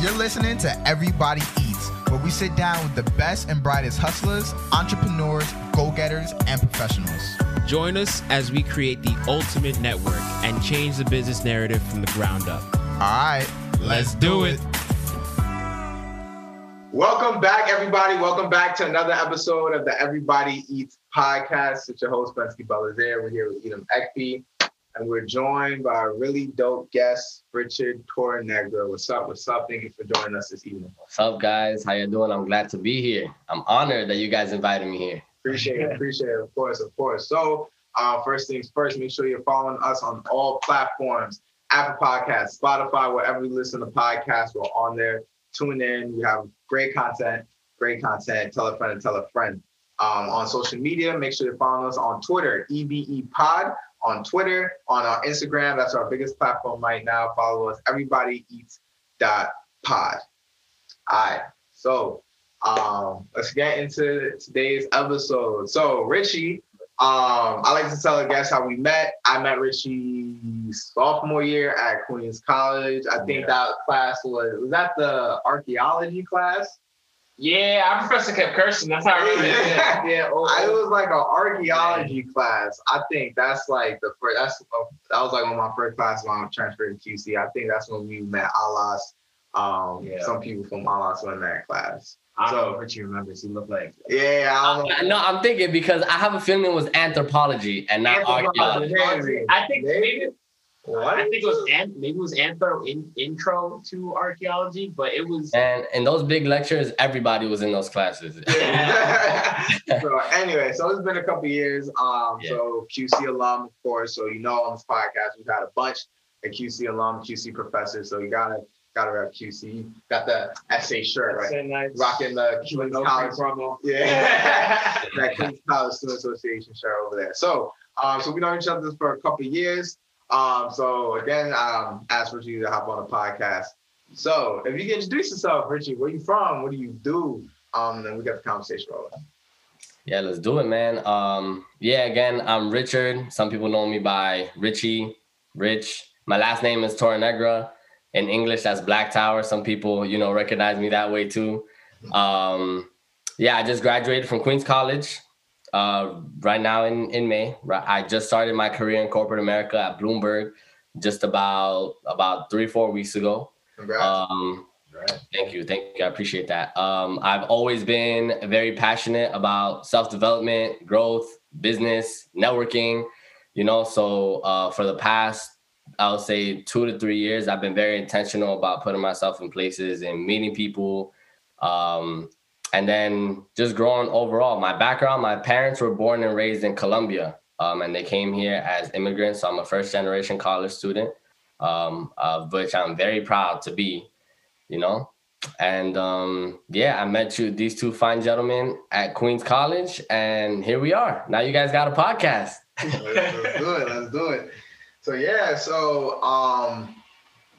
You're listening to Everybody Eats, where we sit down with the best and brightest hustlers, entrepreneurs, go getters, and professionals. Join us as we create the ultimate network and change the business narrative from the ground up. All right, Let's do it. Welcome back, everybody. Welcome back to another episode of the Everybody Eats podcast. It's your host, Bensky there. We're here with Edom Ekpe, and we're joined by a really dope guest, Richard Torrenegra. What's up? What's up? Thank you for joining us this evening. What's up, guys? How you doing? I'm glad to be here. I'm honored that you guys invited me here. Appreciate it. Appreciate it. Of course, of course. So, uh, first things first, make sure you're following us on all platforms Apple Podcasts, Spotify, wherever you listen to podcasts, we're on there. Tune in. We have great content, great content. Tell a friend and tell a friend. Um, on social media, make sure you're following us on Twitter, EBE Pod, on Twitter, on our Instagram. That's our biggest platform right now. Follow us, everybody eats dot pod. All right. So um, let's get into today's episode. So Richie, um, I like to tell the guests how we met. I met Richie sophomore year at Queens College. I think Yeah. that class was was that the archaeology class? Yeah, our professor kept cursing. That's how I remember it. Yeah. Yeah, oh, I, it oh. was like an archaeology class. I think that's like the first. That's uh, that was like one of my first classes when I transferred to QC. I think that's when we met Alas. Um, Yeah. some people from Alas were in that class. I don't So- know what you remember. He looked like Yeah, I don't know. No, I'm thinking because I have a feeling it was anthropology and not Anthropology. archaeology. I think Maybe. Maybe What? I think it was an, maybe it was anthro in, intro to archaeology, but it was And in those big lectures, everybody was in those classes. so anyway, so it's been a couple years. Um, Yeah. so QC alum, of course. So you know on this podcast we've had a bunch of QC alum, QC professors. So you gotta gotta rep QC. Got the SA shirt, right? so nice. Rocking the Queens No College free promo. Yeah, that Queens College Student Association shirt over there. So, um, so we know each other for a couple of years. Um, so again, um, asked Richie to hop on the podcast. So, if you can introduce yourself, Richie, where you from? What do you do? Um, then we got the conversation rolling. Yeah, let's do it, man. Um, yeah, again, I'm Richard. Some people know me by Richie, Rich. My last name is Torrenegra. In English, that's Black Tower. Some people, you know, recognize me that way too. Um, yeah, I just graduated from Queens College uh, right now in, in May. Right, I just started my career in corporate America at Bloomberg just about about three, four weeks ago. Congrats. Um, Congrats. Thank you. Thank you. I appreciate that. Um, I've always been very passionate about self development, growth, business, networking, you know. So uh, for the past, I would say two to three years, I've been very intentional about putting myself in places and meeting people. Um, and then just growing overall. My background, my parents were born and raised in Colombia, um, and they came here as immigrants. So I'm a first generation college student, um, of which I'm very proud to be you know and um yeah i met you these two fine gentlemen at queens college and here we are now you guys got a podcast let's, do it. Let's do it. So yeah, so um,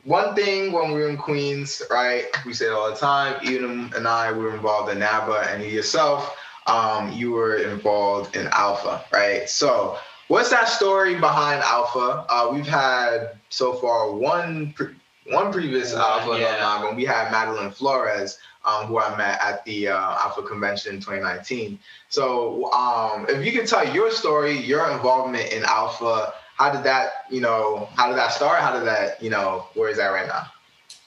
one thing when we were in Queens, right? We say it all the time. Edom and I were involved in NABA, and you yourself, um, you were involved in ALPFA, right? So what's that story behind ALPFA? Uh, we've had so far one pre- one previous ALPFA yeah. alumni when we had Madeline Flores. Um, who I met at the uh, ALPFA Convention in 2019. So, um, if you could tell your story, your involvement in ALPFA, how did that, you know, how did that start? How did that, you know, where is that right now?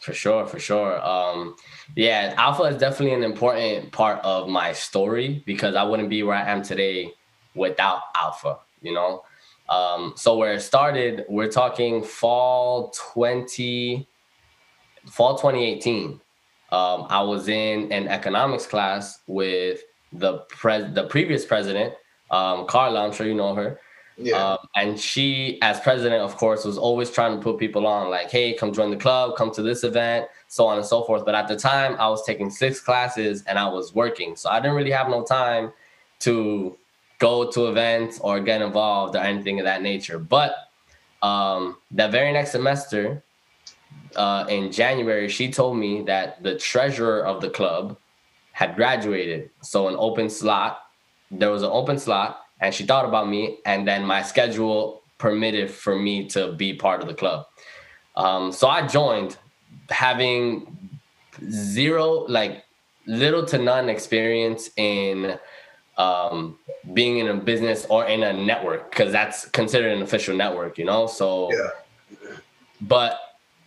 for sure for sure um yeah ALPFA is definitely an important part of my story because i wouldn't be where i am today without ALPFA you know um so where it started we're talking fall 20 fall 2018 um, I was in an economics class with the pres the previous president, um, Carla. I'm sure you know her. Yeah. Um, and she, as president, of course, was always trying to put people on, like, "Hey, come join the club, come to this event, so on and so forth." But at the time, I was taking six classes and I was working, so I didn't really have no time to go to events or get involved or anything of that nature. But um, that very next semester, uh, in January, she told me that the treasurer of the club had graduated. So an open slot, there was an open slot, and she thought about me, and then my schedule permitted for me to be part of the club. Um, so I joined, having zero, like little to none experience in um, being in a business or in a network because that's considered an official network, you know. So, Yeah. but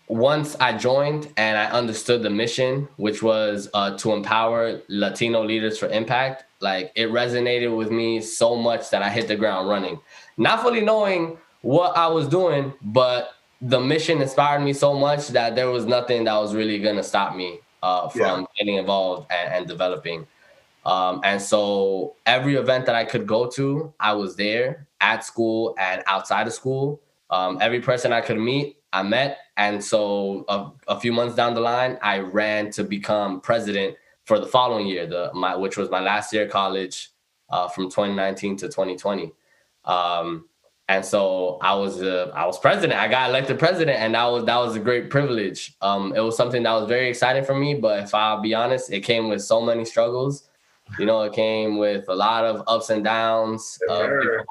once I joined and I understood the mission, which was uh, to empower Latino leaders for impact, like it resonated with me so much that I hit the ground running, not fully knowing what I was doing, but the mission inspired me so much that there was nothing that was really gonna stop me uh, from Yeah. getting involved and, and developing. Um, and so every event that I could go to, I was there at school and outside of school. Um, every person I could meet, I met. And so a, a few months down the line, I ran to become president for the following year, the my which was my last year of college uh, from 2019 to 2020. Um, and so I was uh, I was president. I got elected president, and that was that was a great privilege. Um, it was something that was very exciting for me. But if I'll be honest, it came with so many struggles. You know, it came with a lot of ups and downs. Uh, Sure.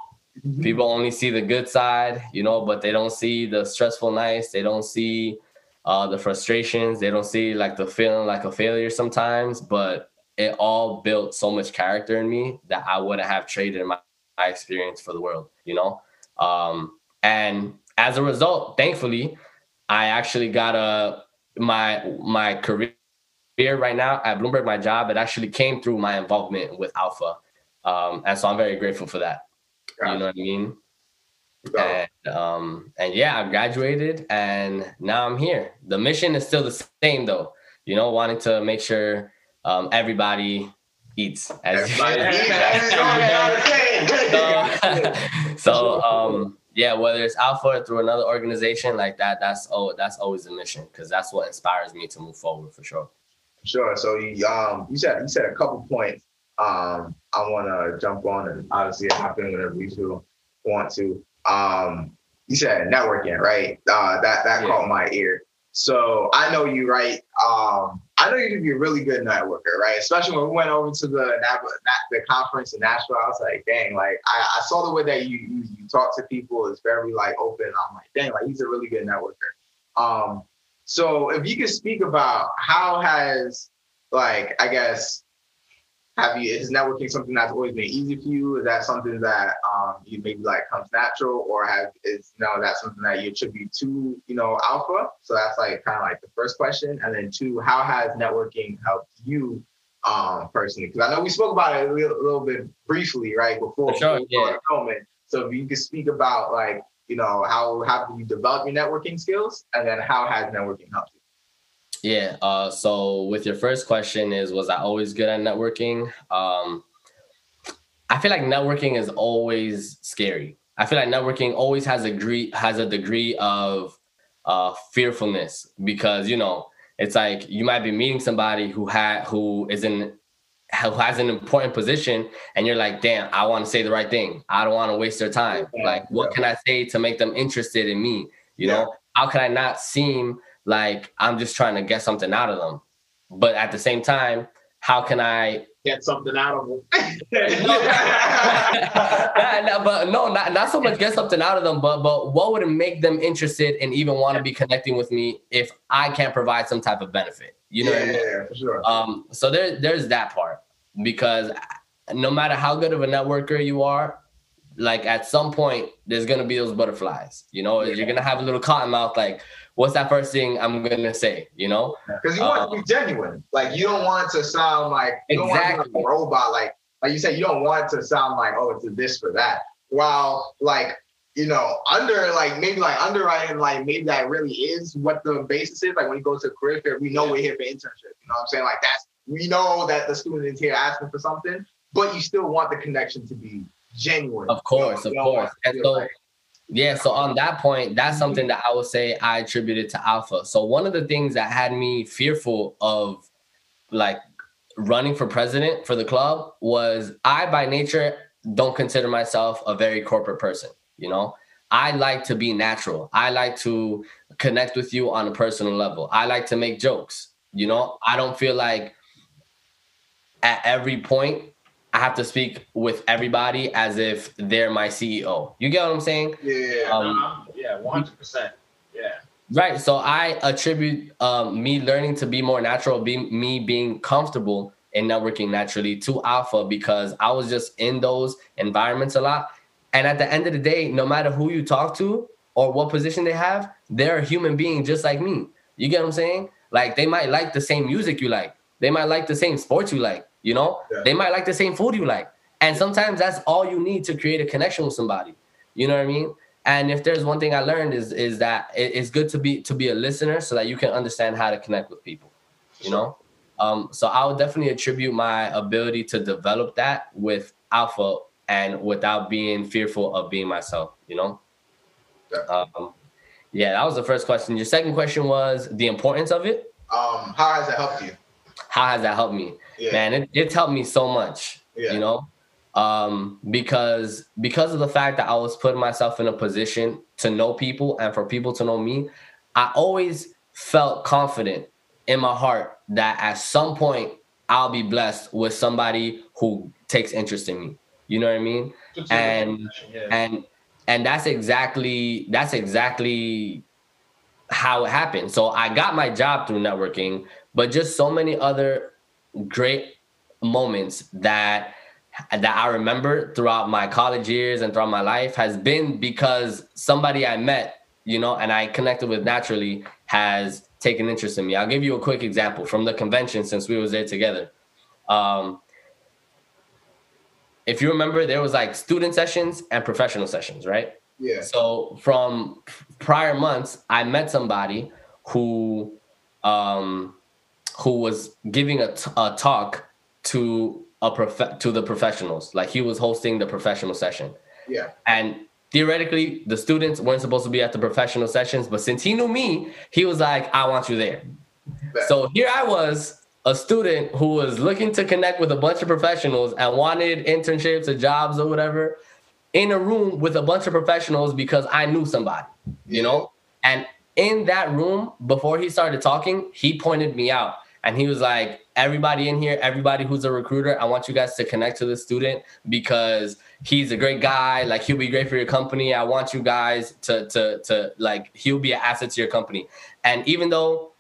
People, people only see the good side, you know, but they don't see the stressful nights. They don't see uh, the frustrations. They don't see like the feeling like a failure sometimes. But it all built so much character in me that I wouldn't have traded my, my experience for the world, you know. Um, and as a result, thankfully, I actually got a my my career right now at Bloomberg, my job, it actually came through my involvement with ALPFA. Um, and so I'm very grateful for that. You know what I mean? And um, and yeah, I graduated and now I'm here. The mission is still the same though, you know, wanting to make sure um, everybody eats as everybody so, so um yeah whether it's ALPFA or through another organization like that that's oh that's always the mission because that's what inspires me to move forward for sure Sure. So you um you said you said a couple points. Um, I want to jump on and obviously hop in whenever you feel want to. Um, you said networking, right? Uh, that that Yeah. caught my ear. So I know you, right? Um, I know you to be a really good networker, right? Especially when we went over to the the conference in Nashville. I was like, dang, like I, I saw the way that you, you you talk to people is very like open. I'm like, dang, like he's a really good networker. Um, so if you could speak about how has like I guess have you is networking something that's always been easy for you? Is that something that um you maybe like comes natural or have is you know that something that you attribute to, you know, ALPFA? So that's like kind of like the first question. And then two, how has networking helped you um personally? Because I know we spoke about it a little, a little bit briefly, right? Before, For sure, before started filming. So if you could speak about like, you know, how how do you develop your networking skills and then how has networking helped you? Yeah uh so with your first question is was i always good at networking? Um i feel like networking is always scary. I feel like networking always has a degree has a degree of uh fearfulness because you know it's like you might be meeting somebody who had who is in who has an important position and you're like damn i want to say the right thing. I don't want to waste their time. Like what yeah. can i say to make them interested in me? You Yeah. know? How can i not seem like i'm just trying to get something out of them but at the same time how can i Get something out of them. But no not, not so much get something out of them but but what would make them interested and even want to be connecting with me if i can't provide some type of benefit you know what I yeah, mean? yeah, for sure. Um, so there, there's that part because no matter how good of a networker you are, like at some point there's gonna be those butterflies. You know, Yeah. you're gonna have a little cotton mouth. Like, what's that first thing I'm gonna say? You know? Because you want to be um, genuine. Like you don't want to sound like you don't want to be Exactly. like a robot. Like like you said, you don't want it to sound like oh it's a this for that. While like you know under like maybe like underwriting like maybe that really is what the basis is. Like when you go to a career fair, we know we're here for internship. You know what I'm saying? Like that's we know that the student is here asking for something, but you still want the connection to be genuine. Of course, You of don't want course. And so, like- yeah. So on that point, that's something that I would say I attributed to ALPFA. So one of the things that had me fearful of, like, running for president for the club was I, by nature, don't consider myself a very corporate person. You know, I like to be natural. I like to connect with you on a personal level. I like to make jokes. You know, I don't feel like at every point I have to speak with everybody as if they're my CEO. You get what I'm saying? yeah. Um, yeah, one hundred percent. Yeah. Right. So I attribute um, me learning to be more natural, be me being comfortable in networking naturally to ALPFA because I was just in those environments a lot. And at the end of the day, no matter who you talk to or what position they have, they're a human being just like me. You get what I'm saying? Like they might like the same music you like. They might like the same sports you like, you know? Yeah. They might like the same food you like. And sometimes that's all you need to create a connection with somebody. You know what I mean? And if there's one thing I learned is is that it's good to be to be a listener so that you can understand how to connect with people. You know? Um, so I would definitely attribute my ability to develop that with ALPFA and without being fearful of being myself, you know? Yeah. Um, yeah, that was the first question. Your second question was the importance of it. Um, how has it helped you? How has that helped me? Yeah. Man, it, it's helped me so much. Yeah. You know? Um, because because of the fact that I was putting myself in a position to know people and for people to know me, I always felt confident in my heart that at some point I'll be blessed with somebody who takes interest in me. You know what I mean? And yeah. and and that's exactly that's exactly how it happened so i got my job through networking but just so many other great moments that that i remember throughout my college years and throughout my life has been because somebody i met you know and i connected with naturally has taken interest in me i'll give you a quick example from the convention since we was there together um, if you remember, there was like student sessions and professional sessions, right? Yeah. So from prior months, I met somebody who um, who was giving a, t- a talk to a prof- to the professionals. Like he was hosting the professional session, Yeah. and theoretically, the students weren't supposed to be at the professional sessions. But since he knew me, he was like, "I want you there." So here I was, a student who was looking to connect with a bunch of professionals and wanted internships or jobs or whatever in a room with a bunch of professionals because I knew somebody, you know? And in that room, before he started talking, he pointed me out and he was like, Everybody in here, everybody who's a recruiter, I want you guys to connect to this student because he's a great guy. Like he'll be great for your company. I want you guys to to to like he'll be an asset to your company. And even though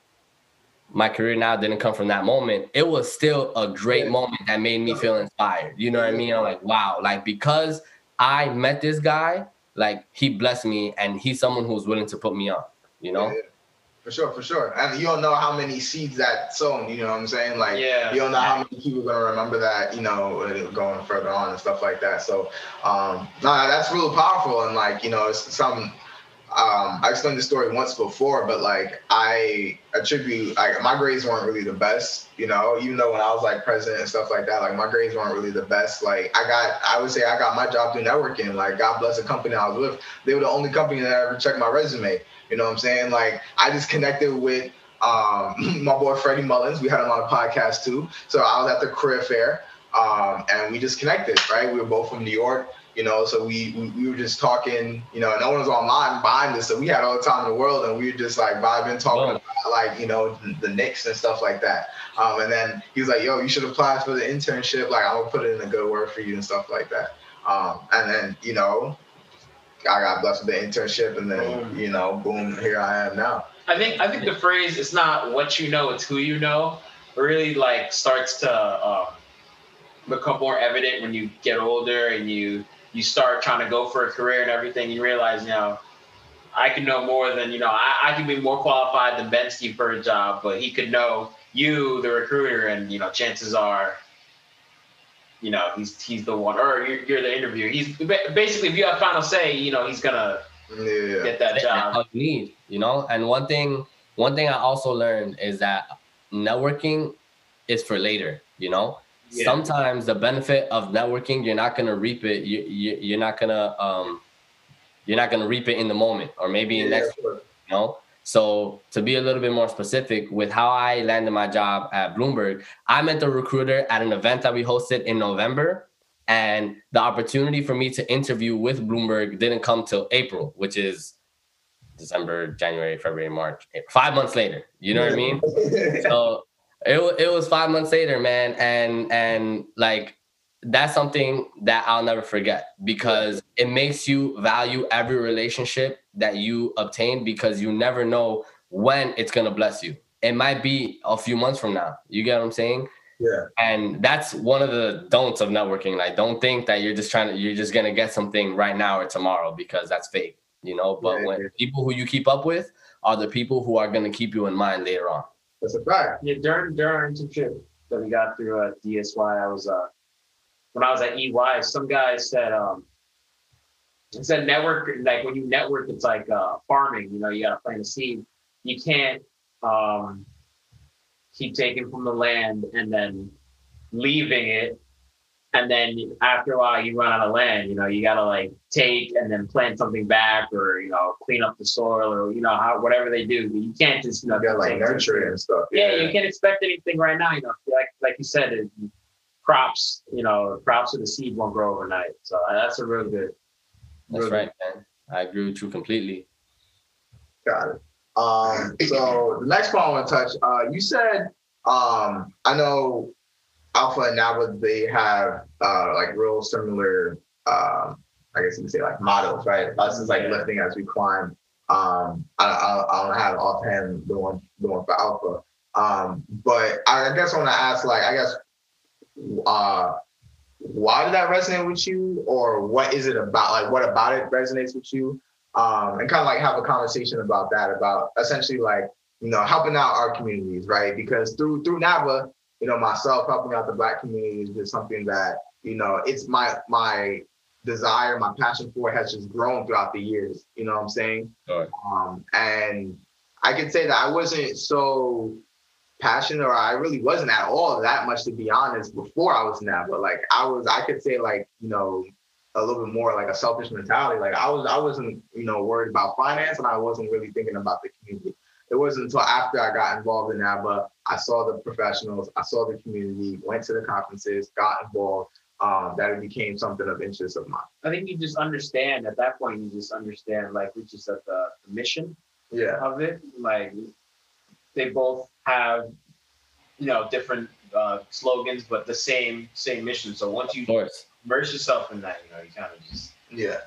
my career now didn't come from that moment, it was still a great moment that made me feel inspired. You know what I mean? I'm like, wow, like because I met this guy, like he blessed me and he's someone who's willing to put me on, you know? Yeah, For sure, for sure. And you don't know how many seeds that sown, you know what I'm saying? Like Yeah. you don't know how many people are gonna remember that, you know, going further on and stuff like that. So um no, that's really powerful and like, you know, it's some um I explained the story once before, but like I attribute like my grades weren't really the best, you know, even though when I was like president and stuff like that, like my grades weren't really the best. Like I got I would say I got my job through networking. Like God bless the company I was with. They were the only company that ever checked my resume. You know what I'm saying? Like I just connected with um, my boy Freddie Mullins. We had him on a podcast too. So I was at the career fair, um, and we just connected. Right? We were both from New York. You know, so we, we we were just talking. You know, no one was online behind us, so we had all the time in the world, and we were just like vibing, talking Wow. about like you know the, Knicks and stuff like that. Um, and then he was like, "Yo, you should apply for the internship. Like, I'm gonna put it in a good word for you and stuff like that." Um, and then you know, I got blessed with the internship, and then Boom. you know, boom, here I am now. I think I think the phrase "it's not what you know, it's who you know" really like starts to um, become more evident when you get older and you you start trying to go for a career and everything. You realize, you know, I can know more than you know. I, I can be more qualified than Bensky for a job, but he could know you, the recruiter, and you know, chances are. You know he's he's the one, or you're, you're the interviewer. He's basically if you have final say, you know he's gonna Yeah. get that job. all you need, you know. And one thing, one thing I also learned is that networking is for later. You know, Yeah. sometimes the benefit of networking, you're not gonna reap it. You, you you're not gonna um, you're not gonna reap it in the moment, or maybe Yeah, next. sure. You know. So to be a little bit more specific with how I landed my job at Bloomberg, I met the recruiter at an event that we hosted in November. And the opportunity for me to interview with Bloomberg didn't come till April, which is December, January, February, March, eh, five months later. You know what I mean? So it, it was five months later, man. And, and like, that's something that I'll never forget because it makes you value every relationship that you obtain because you never know when it's gonna bless you. It might be a few months from now. You get what I'm saying? Yeah. And that's one of the don'ts of networking. Like, don't think that you're just trying to, you're just gonna get something right now or tomorrow because that's fake, you know. But Yeah, when yeah. people who you keep up with are the people who are gonna keep you in mind later on. That's a fact. Yeah, during during our internship that we got through at DSY, I was uh when I was at EY, some guy said um he a network like when you network, it's like uh farming, you know, you gotta plant a seed. You can't um keep taking from the land and then leaving it. And then after a while you run out of land, you know, you gotta like take and then plant something back or you know, clean up the soil or you know, how whatever they do. You can't just you know You like nurture and stuff. yeah, you can't expect anything right now. You know, like like you said, it, crops. You know, crops with the seed won't grow overnight. So that's a real good. That's right, man. I agree with you completely. Got it. Um, so the next point I want to touch, uh, you said, um, I know ALPFA and NABA, they have uh, like real similar, um, I guess you could say like models, right? Us is like Yeah. lifting as we climb. Um, I, I, I don't have offhand the one, the one for ALPFA. Um, but I guess I want to ask, like, I guess, uh, why did that resonate with you, or what is it about? Like, what about it resonates with you? um, and kind of like have a conversation about that, about essentially like you know helping out our communities, right? Because through through NABA, you know, myself helping out the Black community is just something that you know it's my my desire, my passion for has just grown throughout the years. You know what I'm saying? Sure. Um, and I could say that I wasn't so passionate, or I really wasn't at all that much, to be honest, before I was NABA. Like I was, I could say like you know a little bit more like a selfish mentality. Like I was, I wasn't, you know, worried about finance, and I wasn't really thinking about the community. It wasn't until after I got involved in NABA, I saw the professionals, I saw the community, went to the conferences, got involved, um, that it became something of interest of mine. I think you just understand at that point. You just understand like which is the, the mission Yeah, of it. Like they both have, you know, different uh, slogans, but the same same mission. So once you immerse yourself in that, you know, you kind of just yeah,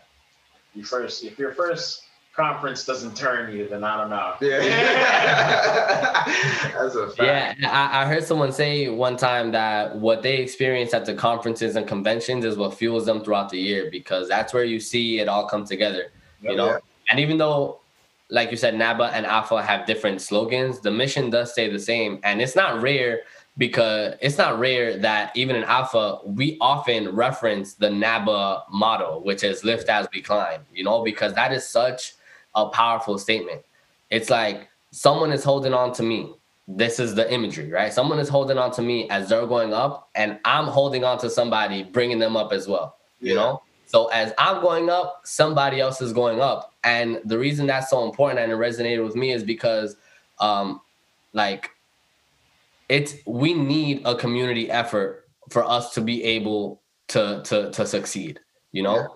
you first. If your first conference doesn't turn you, then I don't know. yeah. That's a fact. Yeah, I, I heard someone say one time that what they experience at the conferences and conventions is what fuels them throughout the year because that's where you see it all come together. You know, Yeah. and even though, like you said, NABA and ALPFA have different slogans, the mission does stay the same, and it's not rare because it's not rare that even in ALPFA we often reference the NABA model, which is "Lift as we climb." You know, because that is such a powerful statement. It's like someone is holding on to me. This is the imagery, right? Someone is holding on to me as they're going up, and I'm holding on to somebody, bringing them up as well. You Yeah. know, so as I'm going up, somebody else is going up, and the reason that's so important and it resonated with me is because, um, like, it's we need a community effort for us to be able to to to succeed. You know, Yeah.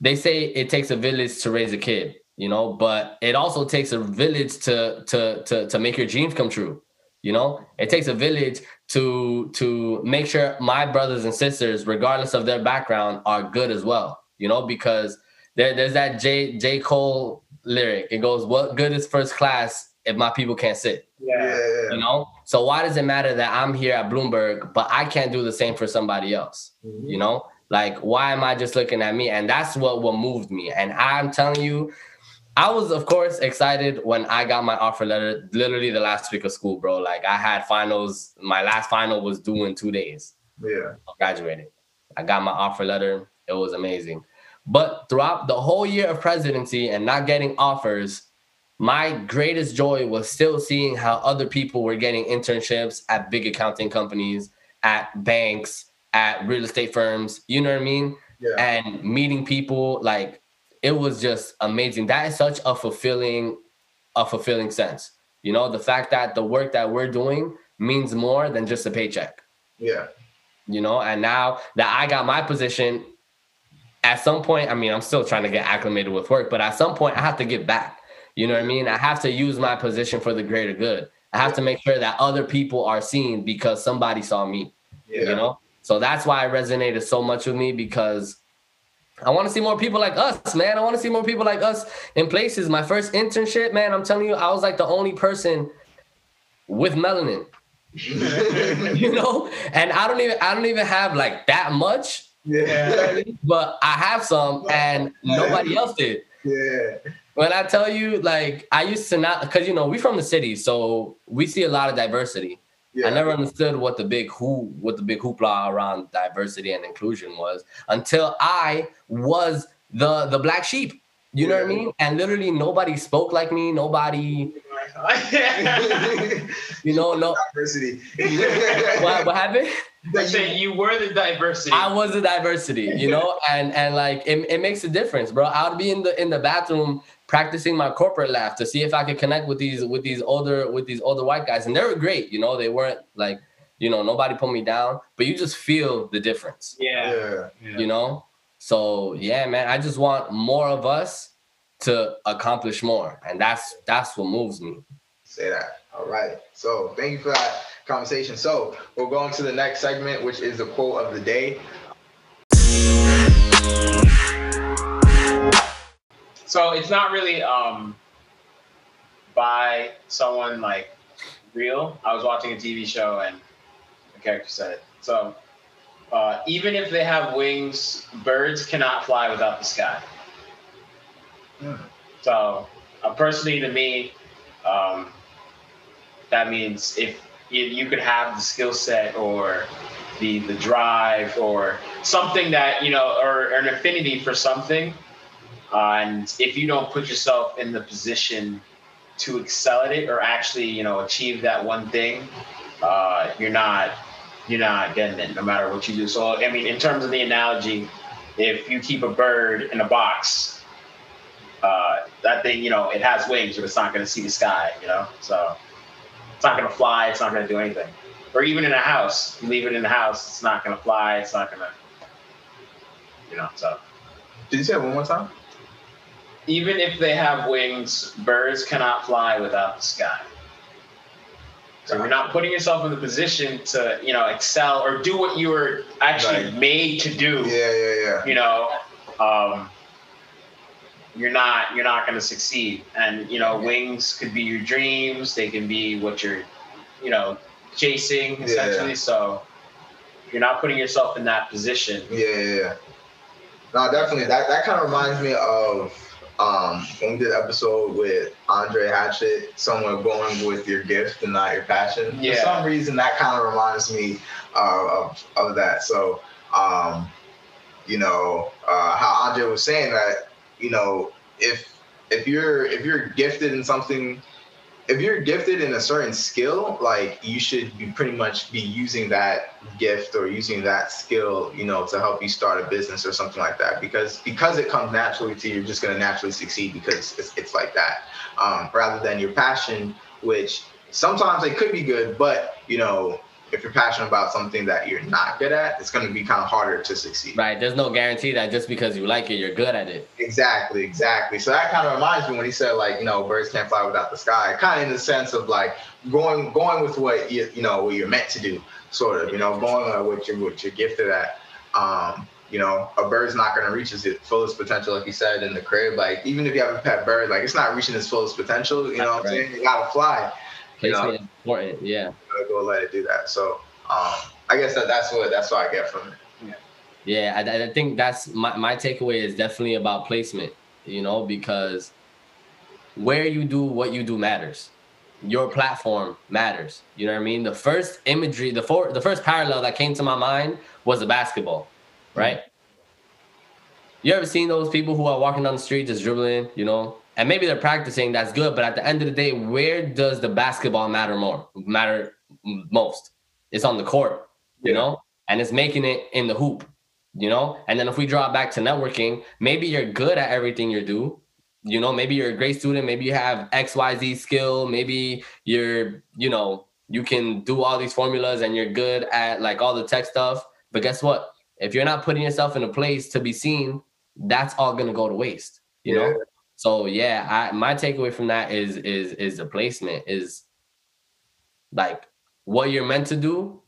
they say it takes a village to raise a kid you know but it also takes a village to to to to make your dreams come true you know? It takes a village to to make sure my brothers and sisters regardless of their background are good as well you know? Because there, there's that j j. Cole lyric. It goes what good is first class if my people can't sit? Yeah, yeah, you know? So why does it matter that i'm here at bloomberg but i can't do the same for somebody else Mhm. you know? Like why am i just looking at me? And that's what what moved me. And i'm telling you i was of course excited when i got my offer letter literally the last week of school bro. Like i had finals. My last final was due in two days. Yeah. I graduated. I got my offer letter. It was amazing. But throughout the whole year of presidency and not getting offers my greatest joy was still seeing how other people were getting internships at big accounting companies at banks at real estate firms. You know what i mean? Yeah. and meeting people like it was just amazing. That is such a fulfilling a fulfilling sense. You know the fact that the work that we're doing means more than just a paycheck. Yeah. you know and now that i got my position at some point i mean i'm still trying to get acclimated with work but at some point i have to give back. You know what i mean? I have to use my position for the greater good. I have to make sure that other people are seen because somebody saw me Yeah. you know? So that's why it resonated so much with me because I want to see more people like us, man. I want to see more people like us in places. My first internship, man, I'm telling you, I was like the only person with melanin. you know, and I don't even I don't even have like that much, Yeah. but I have some, and nobody else did. Yeah. When I tell you, like, I used to not, because you know, we from the city, so we see a lot of diversity. Yeah. I never understood what the big who, what the big hoopla around diversity and inclusion was until I was the the black sheep. You know what I mean? And literally nobody spoke like me. Nobody, you know, no. Diversity. What, what happened? I said you were the diversity. I was the diversity, you know, and and like it, it makes a difference, bro. I would be in the in the bathroom practicing my corporate laugh to see if I could connect with these with these older with these older white guys, and they were great, you know. They weren't like, you know, nobody put me down, but you just feel the difference, yeah. Yeah. yeah. you know. So yeah, man, I just want more of us to accomplish more, and that's that's what moves me. Say that. All right. So thank you for that conversation. So we'll go on to the next segment, which is the quote of the day. So it's not really um by someone like real. I was watching a TV show and the character said it. So uh, even if they have wings, birds cannot fly without the sky. Hmm. So uh, personally, to me, um, that means if you, you could have the skill set or the the drive or something that you know or, or an affinity for something uh, and if you don't put yourself in the position to excel at it or actually you know achieve that one thing uh, you're not you're not getting it no matter what you do. So i mean in terms of the analogy if you keep a bird in a box uh, that thing you know it has wings but it's not going to see the sky you know? So it's not going to fly it's not going to do anything. Or even in a house you leave it in the house it's not going to fly it's not going to you know so. Did you say it one more time? Even if they have wings, birds cannot fly without the sky. So you're not putting yourself in the position to, you know, excel or do what you were actually Right. made to do. Yeah, yeah, yeah. You know, um, you're not you're not going to succeed. And you know, wings could be your dreams. They can be what you're, you know, chasing Yeah. essentially. So you're not putting yourself in that position. Yeah, yeah, yeah. No, definitely. That that kind of reminds me of um, when we did the episode with Andre Hatchett, somewhere going with your gift and not your passion. Yeah. For some reason, that kind of reminds me uh, of of that. So, um, you know, uh, how Andre was saying that, you know, if if you're if you're gifted in something if you're gifted in a certain skill, like you should be pretty much be using that gift or using that skill, you know, to help you start a business or something like that. Because because it comes naturally to you, you're just gonna naturally succeed because it's, it's like that. Um, rather than your passion, which sometimes it could be good, but you know, if you're passionate about something that you're not good at, it's gonna be kind of harder to succeed. Right? There's no guarantee that just because you like it, you're good at it. Exactly, exactly. So that kind of reminds me when he said like, you know, birds can't fly without the sky. Kind of in the sense of like going going with what you you know what you're meant to do, sort of. You know, going with what you're what you're gifted at. Um, you know, a bird's not going to reach its fullest potential, like you said in the crib. Like even if you have a pet bird, like it's not reaching its fullest potential. You know what I'm Right. saying? You gotta fly. You know, is important. Yeah. go let it do that. So um, I guess that that's what that's what I get from it. Yeah, I, I think that's my, my takeaway is definitely about placement, you know, because where you do what you do matters. Your platform matters. You know what I mean? The first imagery, the for, the first parallel that came to my mind was a basketball, right? You ever seen those people who are walking down the street just dribbling, you know? And maybe they're practicing, that's good, but at the end of the day, where does the basketball matter more? Matter most? It's on the court, you Yeah. know? And it's making it in the hoop you know and then if we draw back to networking maybe you're good at everything you do you know maybe you're a great student maybe you have xyz skill maybe you're you know you can do all these formulas and you're good at like all the tech stuff but guess what if you're not putting yourself in a place to be seen that's all going to go to waste you Yeah. know so yeah I, my takeaway from that is is is the placement is like what you're meant to do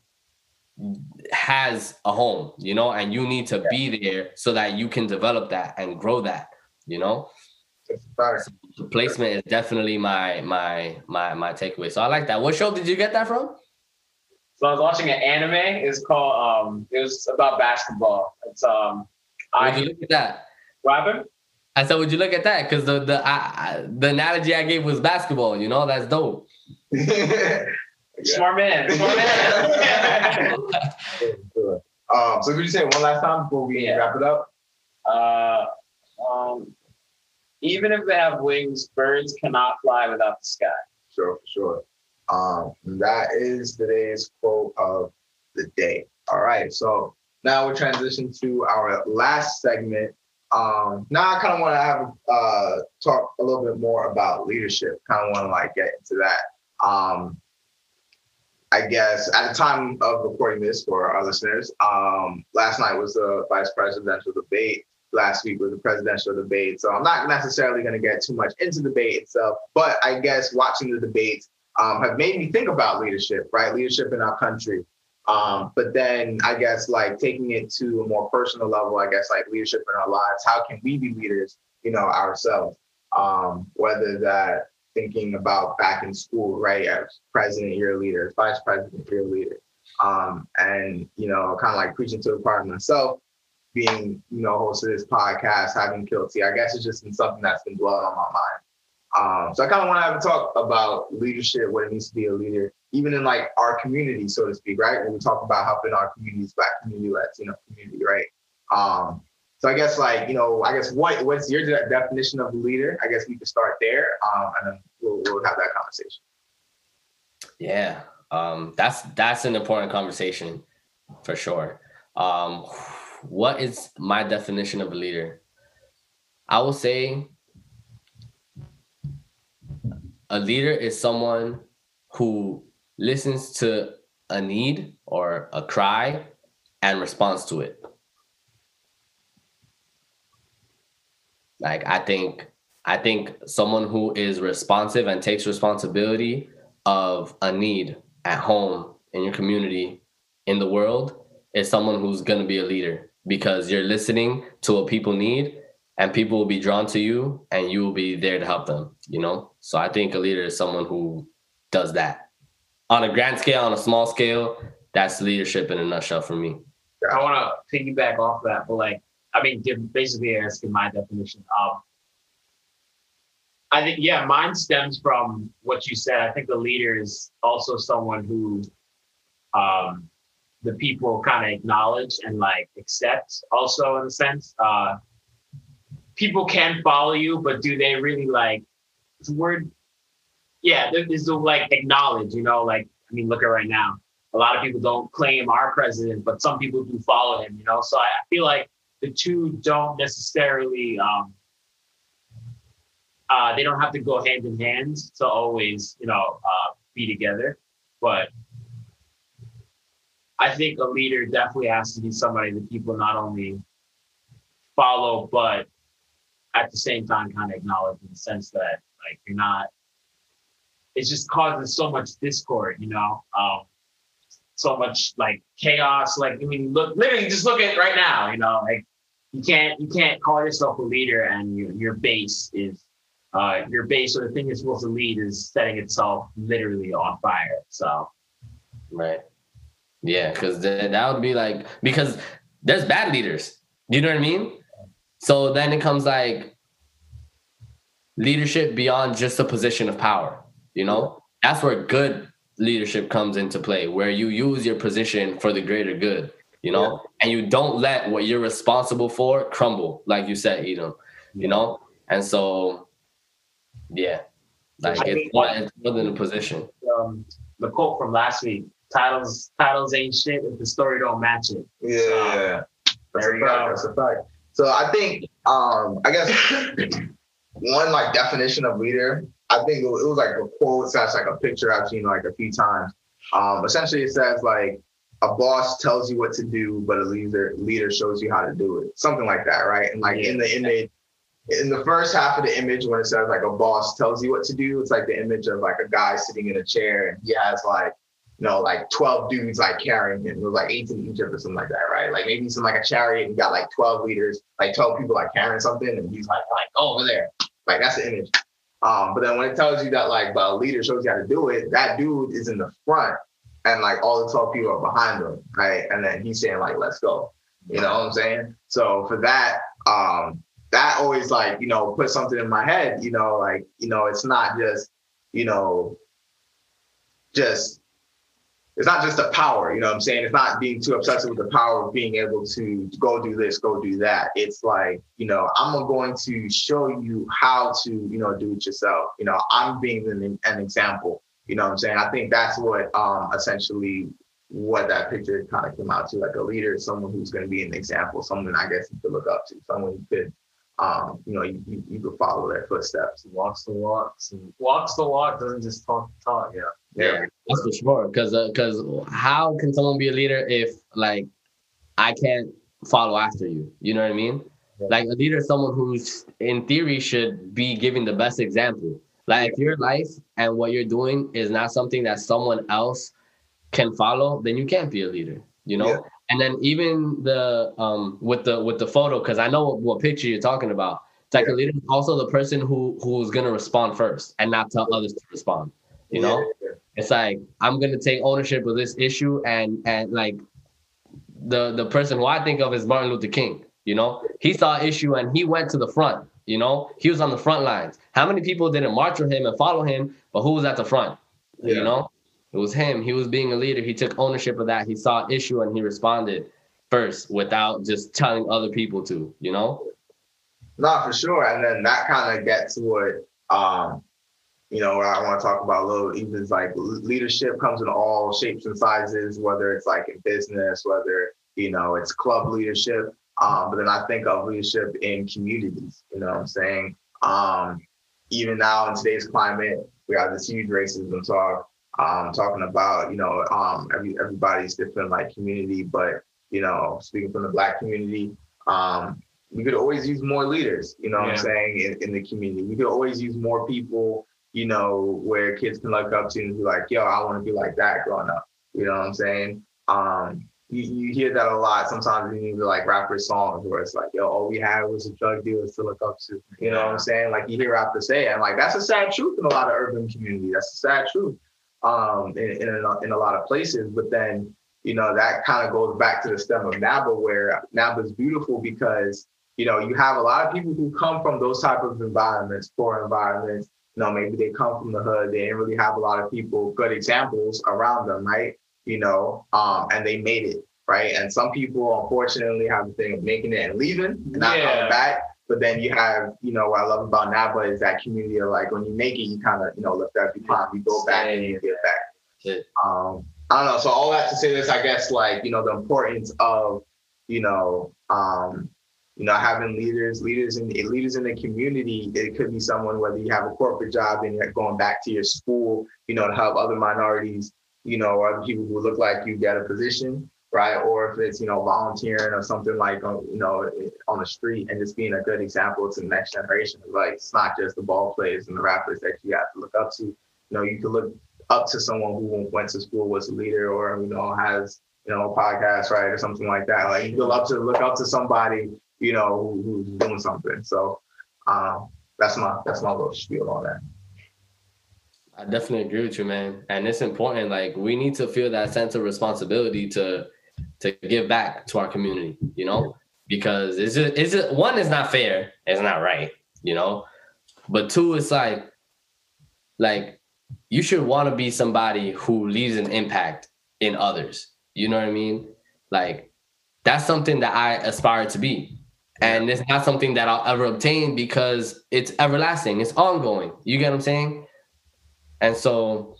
has a home, you know, and you need to be there so that you can develop that and grow that, you know. The placement is definitely my my my my takeaway. So I like that. What show did you get that from? So I was watching an anime. It's called um it was about basketball. It's um I, you look at that? What happened? I said, would you look at that? Because the the I, I, the analogy I gave was basketball. You know, that's dope. Smart man. Smart man. um, so could you say one last time before we yeah. wrap it up? Uh, um, even if they have wings, birds cannot fly without the sky. Sure, for sure. Um, that is today's quote of the day. All right, so now we're transitioning to our last segment. Um, now I kind of want to have uh, talk a little bit more about leadership. Kind of want to like get into that. Um, I guess at the time of recording this for our listeners, um, last night was the vice presidential debate. Last week was the presidential debate. So I'm not necessarily going to get too much into the debate itself, but I guess watching the debates um, have made me think about leadership, right? Leadership in our country. Um, but then I guess like taking it to a more personal level, I guess like leadership in our lives. How can we be leaders, you know, ourselves? Um, whether that thinking about back in school, right? As president, you're a leader. Vice president, you're a leader. Um, and you know, kind of like preaching to the part myself, being you know host of this podcast, having guilty. I guess it's just been something that's been blowing on my mind. Um, so I kind of want to have a talk about leadership, what it means to be a leader, even in like our community, so to speak, right? When we talk about helping our communities, Black community, Latino community, right? Um, so I guess like, you know, I guess what what's your de- definition of a leader? I guess we could start there um, and then we'll, we'll have that conversation. Yeah, um, that's that's an important conversation for sure. Um, what is my definition of a leader? I will say a leader is someone who listens to a need or a cry and responds to it. Like I think I think someone who is responsive and takes responsibility of a need at home in your community in the world is someone who's going to be a leader because you're listening to what people need and people will be drawn to you and you will be there to help them you know so i think a leader is someone who does that on a grand scale on a small scale that's leadership in a nutshell for me i want to piggyback off that but like I mean, basically asking my definition. Um, I think, yeah, mine stems from what you said. I think the leader is also someone who um, the people kind of acknowledge and like accept, also in a sense. Uh, people can follow you, but do they really like the word? Yeah, there's the like acknowledge, you know, like, I mean, look at right now. A lot of people don't claim our president, but some people do follow him, you know? So I feel like the two don't necessarily um, uh, they don't have to go hand in hand to always you know uh, be together but i think a leader definitely has to be somebody that people not only follow but at the same time kind of acknowledge in the sense that like you're not it's just causes so much discord you know um, so much like chaos. Like I mean, look, literally, just look at right now. You know, like you can't you can't call yourself a leader and your your base is uh, your base or the thing you're supposed to lead is setting itself literally on fire. So, right, yeah, because that would be like because there's bad leaders. You know what I mean? So then it comes like leadership beyond just a position of power. You know, that's where good leadership comes into play, where you use your position for the greater good you know, yeah. and you don't let what you're responsible for crumble, like you said, Edom, you know? And so, yeah, like I it's, more, it's more than a position. Um, the quote from last week titles titles ain't shit if the story don't match it. Yeah. So, that's, a fact, that's a fact. So I think um I guess one like definition of leader, I think it was, like a quote slash like a picture I've seen like a few times. Um essentially it says like a boss tells you what to do, but a leader leader shows you how to do it. Something like that, right? And like yeah. in the image, in the first half of the image, when it says like a boss tells you what to do, it's like the image of like a guy sitting in a chair and he has like you know, like 12 dudes like carrying him. It was like 18 Egypt or something like that, right? Like maybe some like a chariot and got like 12 leaders, like 12 people like carrying something, and he's like, like go over there. Like that's the image. Um, but then when it tells you that like the leader shows you how to do it, that dude is in the front and like all the 12 people are behind him, right? And then he's saying, like, let's go. You know what I'm saying? So for that, um, that always like, you know, put something in my head, you know, like, you know, it's not just, you know, just it's not just the power, you know what I'm saying? It's not being too obsessive with the power of being able to go do this, go do that. It's like, you know, I'm going to show you how to, you know, do it yourself. You know, I'm being an, an example. You know what I'm saying? I think that's what um essentially what that picture kind of came out to, like a leader, someone who's going to be an example, someone I guess you could look up to, someone you could um, you know, you, you, you could follow their footsteps. Walks the walks and walks the walk, doesn't just talk the talk. Yeah. Yeah, that's for sure. Because because uh, how can someone be a leader if like I can't follow after you? You know what I mean? Yeah. Like a leader is someone who's in theory should be giving the best example. Like if your life and what you're doing is not something that someone else can follow, then you can't be a leader. You know. Yeah. And then even the um with the with the photo, because I know what, what, picture you're talking about. It's like yeah. a leader is also the person who who's gonna respond first and not tell others to respond. You know it's like I'm gonna take ownership of this issue and and like the the person who I think of is Martin Luther King. You know, he saw issue and he went to the front. You know, he was on the front lines. How many people didn't march with him and follow him, but who was at the front? Yeah. You know, it was him. He was being a leader. He took ownership of that. He saw issue and he responded first without just telling other people to. You know. Not for sure. And then that kind of gets what um you know, I want to talk about a little, even like leadership comes in all shapes and sizes, whether it's like in business, whether, you know, it's club leadership. Um, but then I think of leadership in communities, you know what I'm saying? Um, even now in today's climate, we have this huge racism talk, um, talking about, you know, um, every, everybody's different like community, but, you know, speaking from the black community, um, we could always use more leaders, you know yeah. what I'm saying, in, in the community. We could always use more people you know, where kids can look up to and be like, yo, I want to be like that growing up. You know what I'm saying? Um, you, you hear that a lot. Sometimes you need like rapper songs where it's like, yo, all we had was a drug dealer to look up to. You know what I'm saying? Like you hear rappers say, and like that's a sad truth in a lot of urban communities. That's a sad truth um, in, in, a, in a lot of places. But then, you know, that kind of goes back to the stem of NABA, where NABA is beautiful because, you know, you have a lot of people who come from those type of environments, poor environments, you know, maybe they come from the hood, they didn't really have a lot of people, good examples around them, right? You know, um, and they made it, right? And some people unfortunately have the thing of making it and leaving and not yeah. coming back. But then you have, you know, what I love about NABA is that community of like when you make it, you kind of, you know, lift up, you climb, you go back and you get back. Um, I don't know. So all that to say this, I guess, like, you know, the importance of, you know, um, you know, having leaders, leaders in leaders in the community. It could be someone whether you have a corporate job and you're going back to your school, you know, to help other minorities, you know, or people who look like you get a position, right? Or if it's you know volunteering or something like uh, you know on the street and just being a good example to the next generation. Like it's not just the ball players and the rappers that you have to look up to. You know, you can look up to someone who went to school was a leader or you know has you know a podcast right or something like that. Like you look up to look up to somebody you know, who's doing something. So um, that's my that's my little spiel on that. I definitely agree with you, man. And it's important. Like we need to feel that sense of responsibility to to give back to our community, you know, because is it is it one is not fair, it's not right, you know. But two, it's like like you should want to be somebody who leaves an impact in others. You know what I mean? Like that's something that I aspire to be and it's not something that I'll ever obtain because it's everlasting. It's ongoing. You get what I'm saying? And so,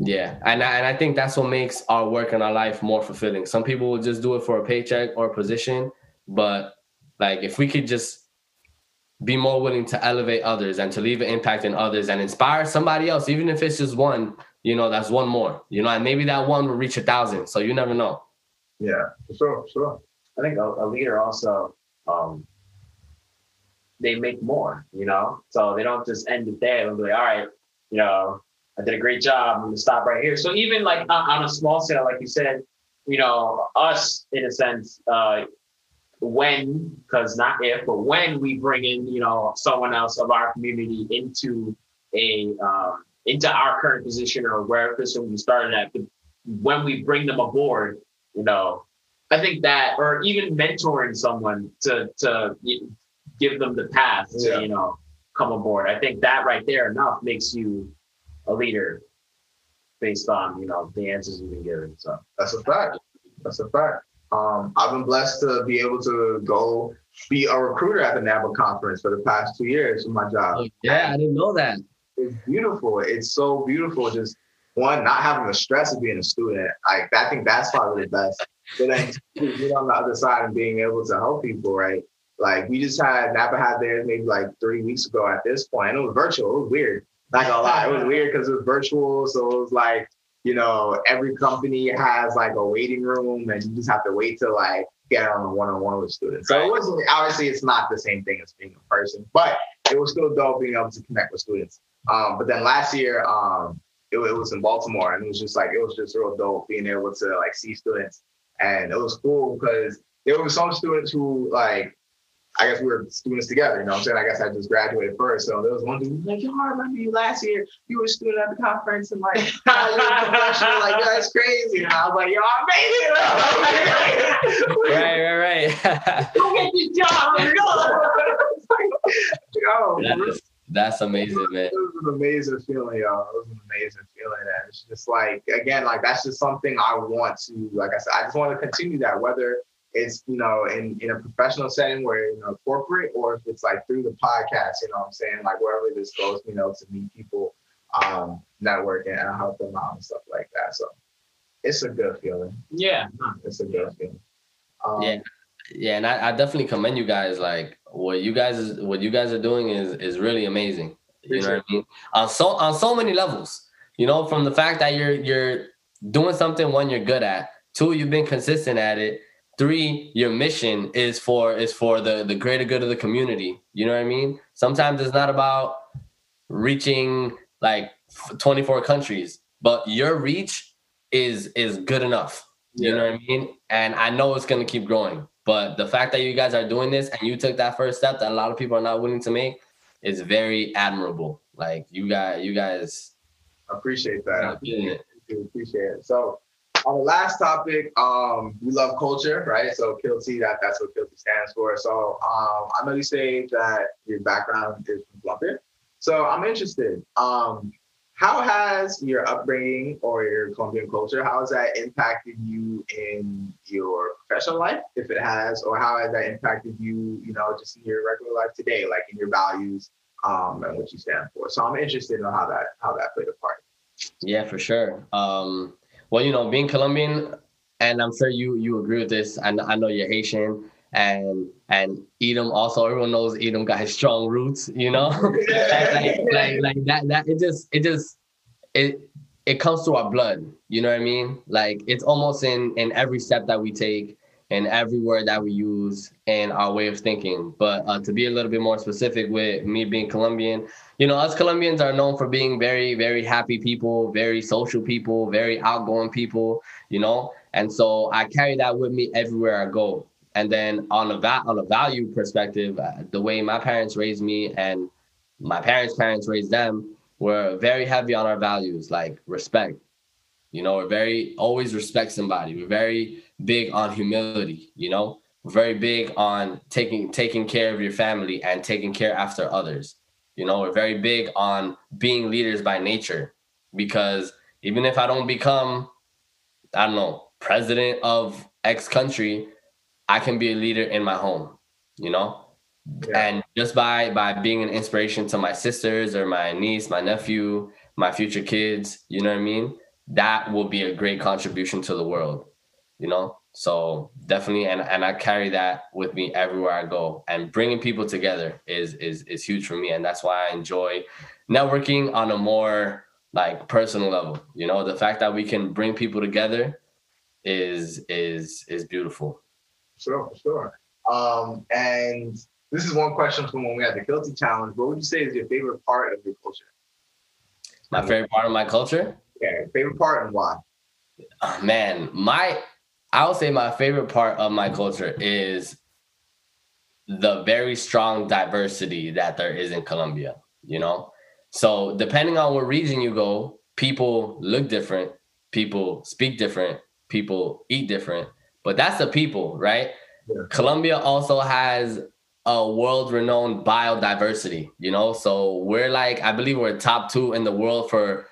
yeah, and I, and I think that's what makes our work and our life more fulfilling. Some people will just do it for a paycheck or a position, but like if we could just be more willing to elevate others and to leave an impact in others and inspire somebody else, even if it's just one, you know, that's one more, you know, and maybe that one will reach a thousand. So you never know. Yeah, sure, sure. I think a, a leader also um, they make more, you know? So they don't just end it there and be like, all right, you know, I did a great job. I'm gonna stop right here. So even like on, a small scale, like you said, you know, us in a sense, uh, when, because not if, but when we bring in, you know, someone else of our community into a um, into our current position or where position we started at, when we bring them aboard, you know, I think that, or even mentoring someone to to give them the path to, Yeah. you know, come aboard. I think that right there enough makes you a leader based on, you know, the answers you've been given. So That's a fact. That's a fact. Um, I've been blessed to be able to go be a recruiter at the NABA conference for the past two years for my job. Oh, yeah, I didn't know that. It's beautiful. It's so beautiful. Just one, not having the stress of being a student. Like I think that's probably the best. But then get on the other side and being able to help people, right? Like we just had NABA had theirs maybe like three weeks ago at this point, and it was virtual. It was weird. Not gonna lie, it was weird because it was virtual. So it was like, you know, every company has like a waiting room, and you just have to wait to like get on a one-on-one with students. So it wasn't obviously it's not the same thing as being in person, but it was still dope being able to connect with students. Um, but then last year, um, it, it was in Baltimore, and it was just like it was just real dope being able to like see students, and it was cool because there were some students who like. I guess we were students together, you know what I'm saying? I guess I just graduated first. So there was one dude who was like, yo, I remember you last year. You were a student at the conference and like, now you're a professional. Like, that's crazy. And I was like, yo, I made it. Right, right, right. go get this job. yo, that's, that's amazing, man. it was an amazing feeling, y'all. It was an amazing feeling. And it's just like, again, like that's just something I want to, like I said, I just want to continue that, whether it's, you know, in, in a professional setting where, you know, corporate or if it's like through the podcast, you know what I'm saying? Like wherever this goes, you know, to meet people, um, network and help them out and stuff like that. So it's a good feeling. yeah. It's a good feeling. Um, Yeah. Yeah, and I, I definitely commend you guys. Like what you guys is what you guys are doing is is really amazing. You know what I mean? On so on so many levels. You know, from the fact that you're you're doing something one you're good at, two you've been consistent at it, three your mission is for is for the the greater good of the community. You know what I mean? Sometimes it's not about reaching like 24 countries, but your reach is is good enough. You know what I mean? And I know it's gonna keep growing. But the fact that you guys are doing this and you took that first step that a lot of people are not willing to make is very admirable. Like you guys, you guys appreciate that. I are it. Appreciate it. So on the last topic, um, we love culture, right? So Kilty, that that's what Kilty stands for. So um, I know you say that your background is from Colombia. So I'm interested. Um, how has your upbringing or your Colombian culture, how has that impacted you in your professional life, if it has, or how has that impacted you, you know, just in your regular life today, like in your values um, and what you stand for? So I'm interested in how that how that played a part. Yeah, for sure. Um, well, you know, being Colombian, and I'm sure you you agree with this. And I know you're Haitian, and and Edom also. Everyone knows Edom got his strong roots. You know, like, like like that that it just it just it it comes to our blood. You know what I mean? Like it's almost in in every step that we take, and every word that we use, and our way of thinking. But uh, to be a little bit more specific with me being Colombian, you know, us Colombians are known for being very, very happy people, very social people, very outgoing people, you know, and so I carry that with me everywhere I go. And then on a va- on a value perspective, uh, the way my parents raised me and my parents' parents raised them were very heavy on our values, like respect. You know, we're very always respect somebody. We're very big on humility. You know, we're very big on taking taking care of your family and taking care after others. You know, we're very big on being leaders by nature because even if I don't become, I don't know, president of X country, I can be a leader in my home, you know? Yeah. And just by by being an inspiration to my sisters or my niece, my nephew, my future kids, you know what I mean? That will be a great contribution to the world, you know? So definitely, and, and I carry that with me everywhere I go. And bringing people together is is is huge for me, and that's why I enjoy networking on a more like personal level. You know, the fact that we can bring people together is is is beautiful. Sure, sure. Um, and this is one question from when we had the Kilty challenge. What would you say is your favorite part of your culture? My favorite part of my culture? Yeah, favorite part and why? Oh, man, my I would say my favorite part of my culture is the very strong diversity that there is in Colombia, you know? So depending on what region you go, people look different, people speak different, people eat different, but that's the people, right? Yeah. Colombia also has a world renowned biodiversity, you know? So we're like, I believe we're top two in the world for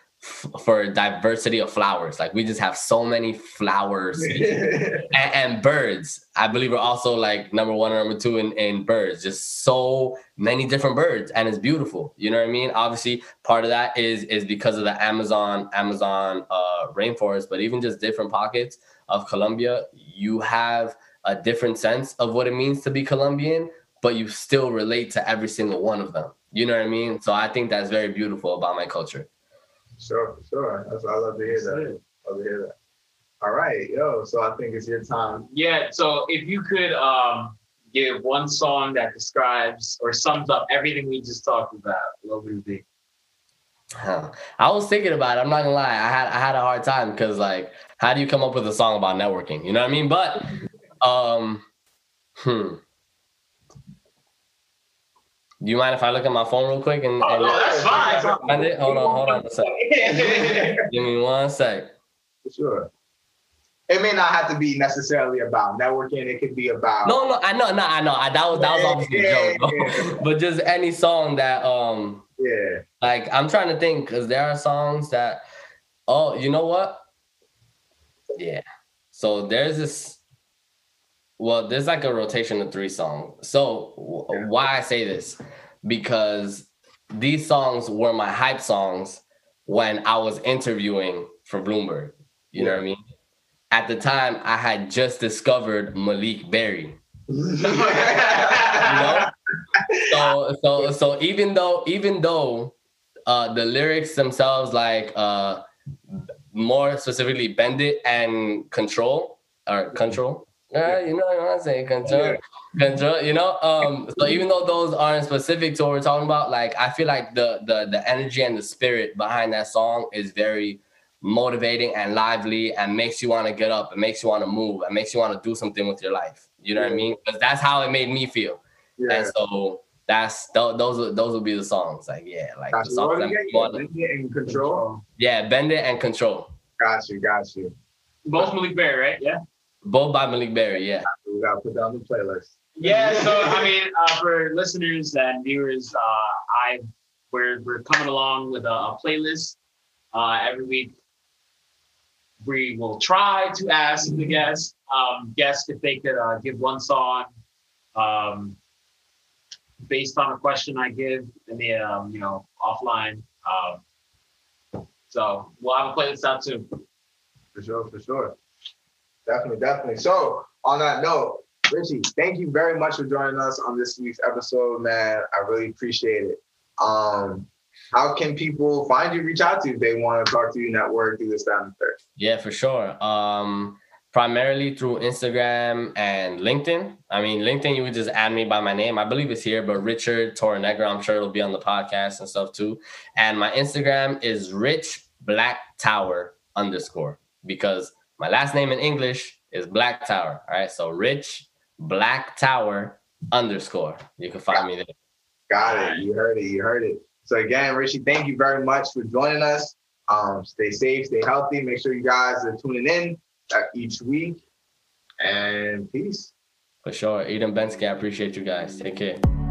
for diversity of flowers. Like we just have so many flowers and, and, birds. I believe we're also like number one or number two in, in birds. Just so many different birds, and it's beautiful. You know what I mean? Obviously, part of that is is because of the Amazon Amazon uh, rainforest, but even just different pockets of Colombia, you have a different sense of what it means to be Colombian, but you still relate to every single one of them. You know what I mean? So I think that's very beautiful about my culture. Sure, sure. That's, I love to hear that. Love to hear that. All right, yo. So I think it's your time. Yeah. So if you could um, give one song that describes or sums up everything we just talked about, what would it be? Huh. I was thinking about it. I'm not gonna lie. I had I had a hard time because like, how do you come up with a song about networking? You know what I mean? But um, hmm. Do you mind if I look at my phone real quick and? Oh, and no, that's fine. Find it? Hold on, hold on a sec. Give me one sec. For sure. It may not have to be necessarily about networking. It could be about. No, no, I know, no, I know. I, that was that was obviously Yeah, a joke, yeah. but just any song that um Yeah. like I'm trying to think because there are songs that oh you know what yeah. So there's this well there's like a rotation of three songs. So w- why I say this? Because these songs were my hype songs when I was interviewing for Bloomberg. You know what I mean? At the time I had just discovered Maleek Berry. You know? So so so even though even though uh the lyrics themselves like uh more specifically bend it and control or control? Yeah. You know what i'm saying control. Control you know um so even though those aren't specific to what we're talking about like i feel like the the the energy and the spirit behind that song is very motivating and lively and makes you want to get up and makes you want to move and makes you want to do something with your life. You know what i mean? Because that's how it made me feel. Yeah. and so that's th- those are those will be the songs. Like yeah, like Got the you. songs What that do you make get? you wanna- Bend it and control. yeah, bend it and control. Got you. Got you. Both Maleek Berry, right? Yeah. Both by Maleek Berry. Yeah. We gotta put that on the playlist. Yeah. So I mean, uh, for listeners and viewers, uh, I we're we're coming along with a, a playlist uh, every week. We will try to ask the guests um, guests if they could uh, give one song um, based on a question I give in the um, you know offline. Um, so we'll have a play this out too. For sure, for sure. Definitely, definitely. So, on that note, Richie, thank you very much for joining us on this week's episode, man. I really appreciate it. Um, how can people find you, reach out to you if they want to talk to you, network, do this, that, and the third? Yeah, for sure. Um, primarily through Instagram and LinkedIn. I mean, LinkedIn, you would just add me by my name. I believe it's here, but Richard Torrenegra, I'm sure it'll be on the podcast and stuff too. And my Instagram is Rich Black Tower underscore because my last name in English is Black Tower. All right, so Rich Black Tower underscore. You can find me there. Got it. You heard it. You heard it. So again, Richie, thank you very much for joining us. Um, stay safe, stay healthy. Make sure you guys are tuning in each week. And peace. For sure. Eden Bensky, I appreciate you guys. Take care.